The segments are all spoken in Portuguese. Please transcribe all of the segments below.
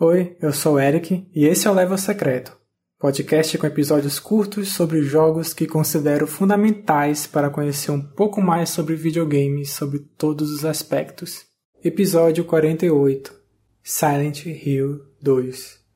Oi, eu sou o Eric e esse é o Level Secreto, podcast com episódios curtos sobre jogos que considero fundamentais para conhecer um pouco mais sobre videogames sobre todos os aspectos. Episódio 48 Silent Hill 2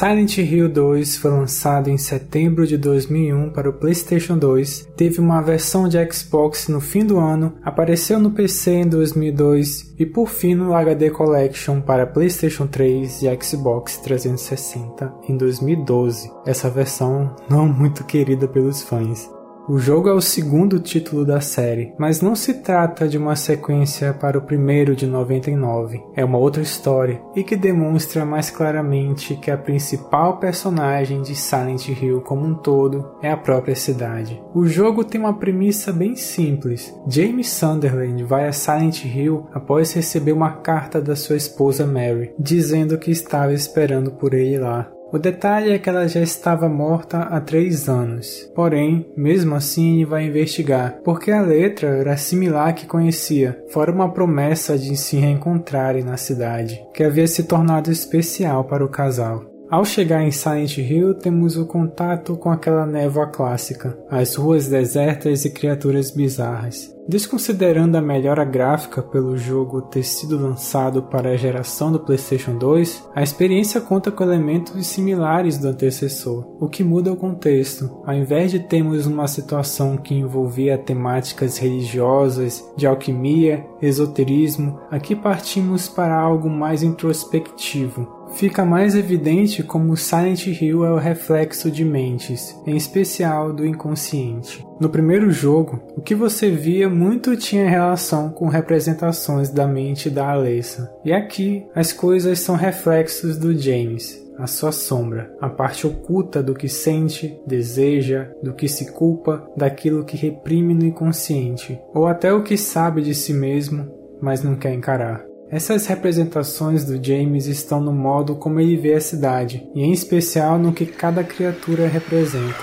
Silent Hill 2 foi lançado em setembro de 2001 para o PlayStation 2, teve uma versão de Xbox no fim do ano, apareceu no PC em 2002 e por fim no HD Collection para PlayStation 3 e Xbox 360 em 2012. Essa versão não muito querida pelos fãs. O jogo é o segundo título da série, mas não se trata de uma sequência para o primeiro de 99. É uma outra história e que demonstra mais claramente que a principal personagem de Silent Hill como um todo é a própria cidade. O jogo tem uma premissa bem simples. James Sunderland vai a Silent Hill após receber uma carta da sua esposa Mary, dizendo que estava esperando por ele lá. O detalhe é que ela já estava morta há três anos. Porém, mesmo assim, ele vai investigar, porque a letra era similar à que conhecia, fora uma promessa de se reencontrarem na cidade, que havia se tornado especial para o casal. Ao chegar em Silent Hill, temos o contato com aquela névoa clássica, as ruas desertas e criaturas bizarras. Desconsiderando a melhora gráfica pelo jogo ter sido lançado para a geração do PlayStation 2, a experiência conta com elementos similares do antecessor, o que muda o contexto. Ao invés de termos uma situação que envolvia temáticas religiosas, de alquimia, esoterismo, aqui partimos para algo mais introspectivo, Fica mais evidente como Silent Hill é o reflexo de mentes, em especial do inconsciente. No primeiro jogo, o que você via muito tinha relação com representações da mente da Alessa, e aqui as coisas são reflexos do James, a sua sombra, a parte oculta do que sente, deseja, do que se culpa, daquilo que reprime no inconsciente, ou até o que sabe de si mesmo, mas não quer encarar. Essas representações do James estão no modo como ele vê a cidade, e em especial no que cada criatura representa.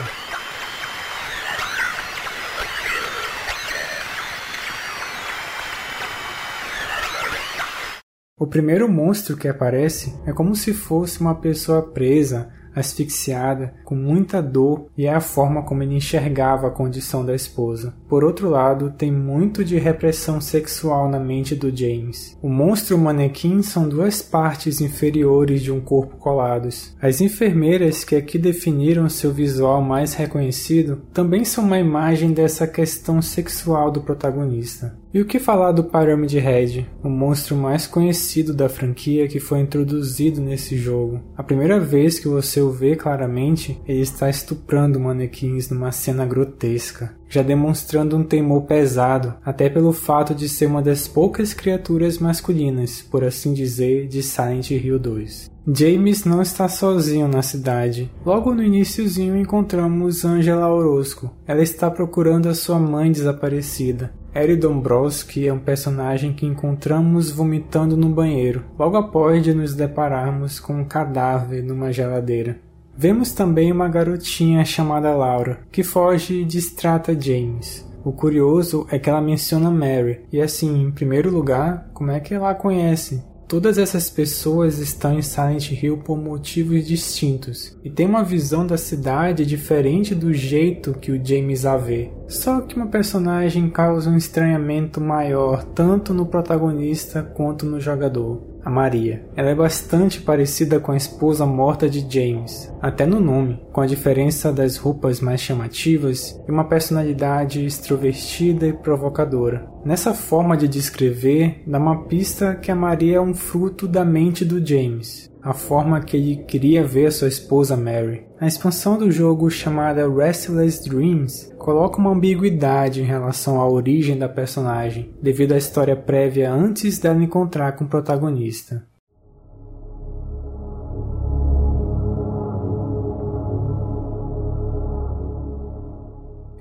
O primeiro monstro que aparece é como se fosse uma pessoa presa, asfixiada, com muita dor, e é a forma como ele enxergava a condição da esposa. Por outro lado, tem muito de repressão sexual na mente do James. O monstro e o manequim são duas partes inferiores de um corpo colados. As enfermeiras que aqui definiram seu visual mais reconhecido também são uma imagem dessa questão sexual do protagonista. E o que falar do Pyramid Head, o monstro mais conhecido da franquia que foi introduzido nesse jogo? A primeira vez que você o vê claramente, ele está estuprando manequins numa cena grotesca, já demonstrando um temor pesado, até pelo fato de ser uma das poucas criaturas masculinas, por assim dizer, de Silent Hill 2. James não está sozinho na cidade. Logo no iníciozinho encontramos Angela Orozco. Ela está procurando a sua mãe desaparecida. Harry Dombrowski é um personagem que encontramos vomitando no banheiro, logo após de nos depararmos com um cadáver numa geladeira. Vemos também uma garotinha chamada Laura, que foge e distrata James. O curioso é que ela menciona Mary, e assim, em primeiro lugar, como é que ela a conhece? Todas essas pessoas estão em Silent Hill por motivos distintos e têm uma visão da cidade diferente do jeito que o James a vê. Só que uma personagem causa um estranhamento maior tanto no protagonista quanto no jogador a Maria. Ela é bastante parecida com a esposa morta de James, até no nome, com a diferença das roupas mais chamativas e uma personalidade extrovertida e provocadora. Nessa forma de descrever, dá uma pista que a Maria é um fruto da mente do James, a forma que ele queria ver sua esposa Mary. A expansão do jogo chamada Restless Dreams coloca uma ambiguidade em relação à origem da personagem, devido à história prévia antes dela encontrar com o protagonista.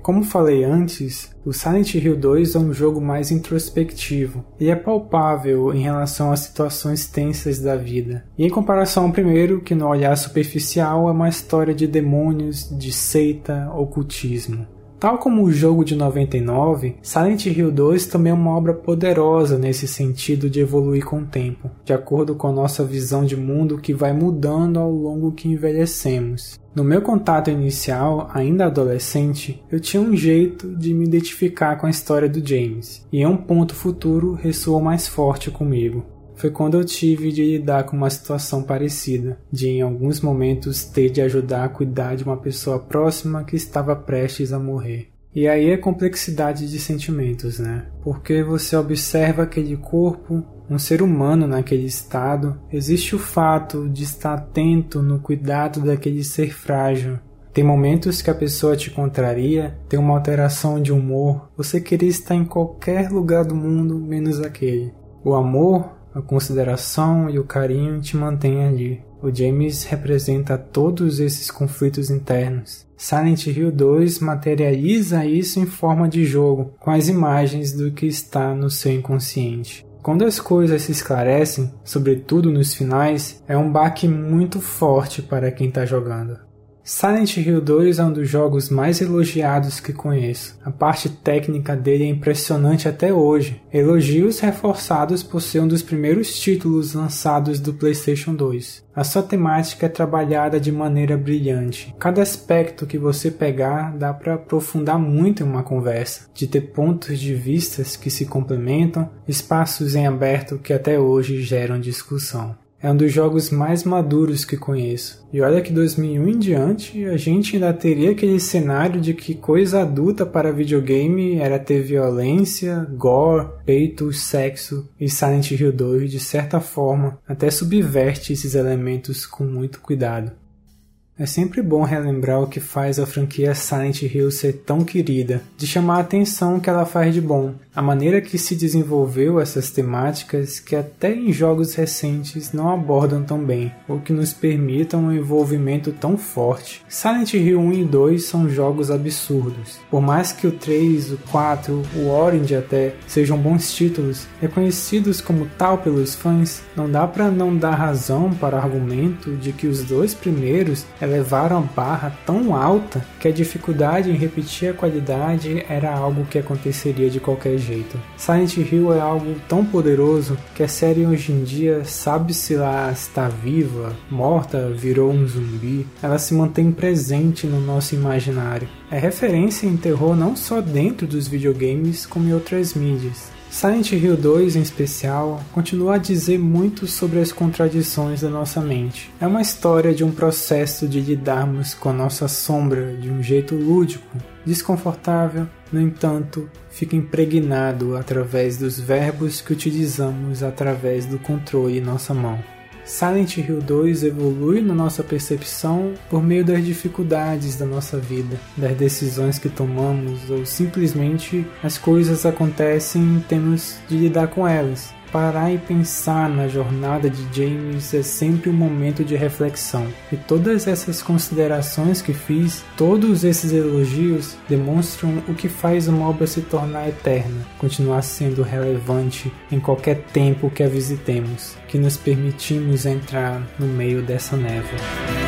Como falei antes, o Silent Hill 2 é um jogo mais introspectivo e é palpável em relação às situações tensas da vida. E em comparação ao primeiro, que no olhar superficial é uma história de demônios, de seita, ocultismo. Tal como o jogo de 99, Silent Hill 2 também é uma obra poderosa nesse sentido de evoluir com o tempo, de acordo com a nossa visão de mundo que vai mudando ao longo que envelhecemos. No meu contato inicial, ainda adolescente, eu tinha um jeito de me identificar com a história do James, e em um ponto futuro ressoou mais forte comigo foi quando eu tive de lidar com uma situação parecida, de em alguns momentos ter de ajudar a cuidar de uma pessoa próxima que estava prestes a morrer. E aí é complexidade de sentimentos, né? Porque você observa aquele corpo, um ser humano naquele estado, existe o fato de estar atento no cuidado daquele ser frágil. Tem momentos que a pessoa te contraria, tem uma alteração de humor, você queria estar em qualquer lugar do mundo menos aquele. O amor a consideração e o carinho te mantêm ali. O James representa todos esses conflitos internos. Silent Hill 2 materializa isso em forma de jogo, com as imagens do que está no seu inconsciente. Quando as coisas se esclarecem, sobretudo nos finais, é um baque muito forte para quem está jogando. Silent Hill 2 é um dos jogos mais elogiados que conheço. A parte técnica dele é impressionante até hoje. Elogios reforçados por ser um dos primeiros títulos lançados do PlayStation 2. A sua temática é trabalhada de maneira brilhante. Cada aspecto que você pegar dá para aprofundar muito em uma conversa, de ter pontos de vistas que se complementam, espaços em aberto que até hoje geram discussão. É um dos jogos mais maduros que conheço. E olha que 2001 em diante a gente ainda teria aquele cenário de que coisa adulta para videogame era ter violência, gore, peito, sexo e Silent Hill 2 de certa forma até subverte esses elementos com muito cuidado. É sempre bom relembrar o que faz a franquia Silent Hill ser tão querida, de chamar a atenção que ela faz de bom, a maneira que se desenvolveu essas temáticas que até em jogos recentes não abordam tão bem, ou que nos permitam um envolvimento tão forte. Silent Hill 1 e 2 são jogos absurdos. Por mais que o 3, o 4, o Orange até sejam bons títulos, reconhecidos como tal pelos fãs, não dá para não dar razão para o argumento de que os dois primeiros elevaram a barra tão alta que a dificuldade em repetir a qualidade era algo que aconteceria de qualquer. Silent Hill é algo tão poderoso que a série hoje em dia sabe-se lá está viva, morta, virou um zumbi, ela se mantém presente no nosso imaginário. É referência em terror não só dentro dos videogames como em outras mídias. Silent Hill 2, em especial, continua a dizer muito sobre as contradições da nossa mente. É uma história de um processo de lidarmos com a nossa sombra de um jeito lúdico, desconfortável, no entanto, fica impregnado através dos verbos que utilizamos através do controle em nossa mão. Silent Hill 2 evolui na nossa percepção por meio das dificuldades da nossa vida, das decisões que tomamos ou simplesmente as coisas acontecem e temos de lidar com elas. Parar e pensar na jornada de James é sempre um momento de reflexão. E todas essas considerações que fiz, todos esses elogios, demonstram o que faz uma obra se tornar eterna, continuar sendo relevante em qualquer tempo que a visitemos, que nos permitimos entrar no meio dessa névoa.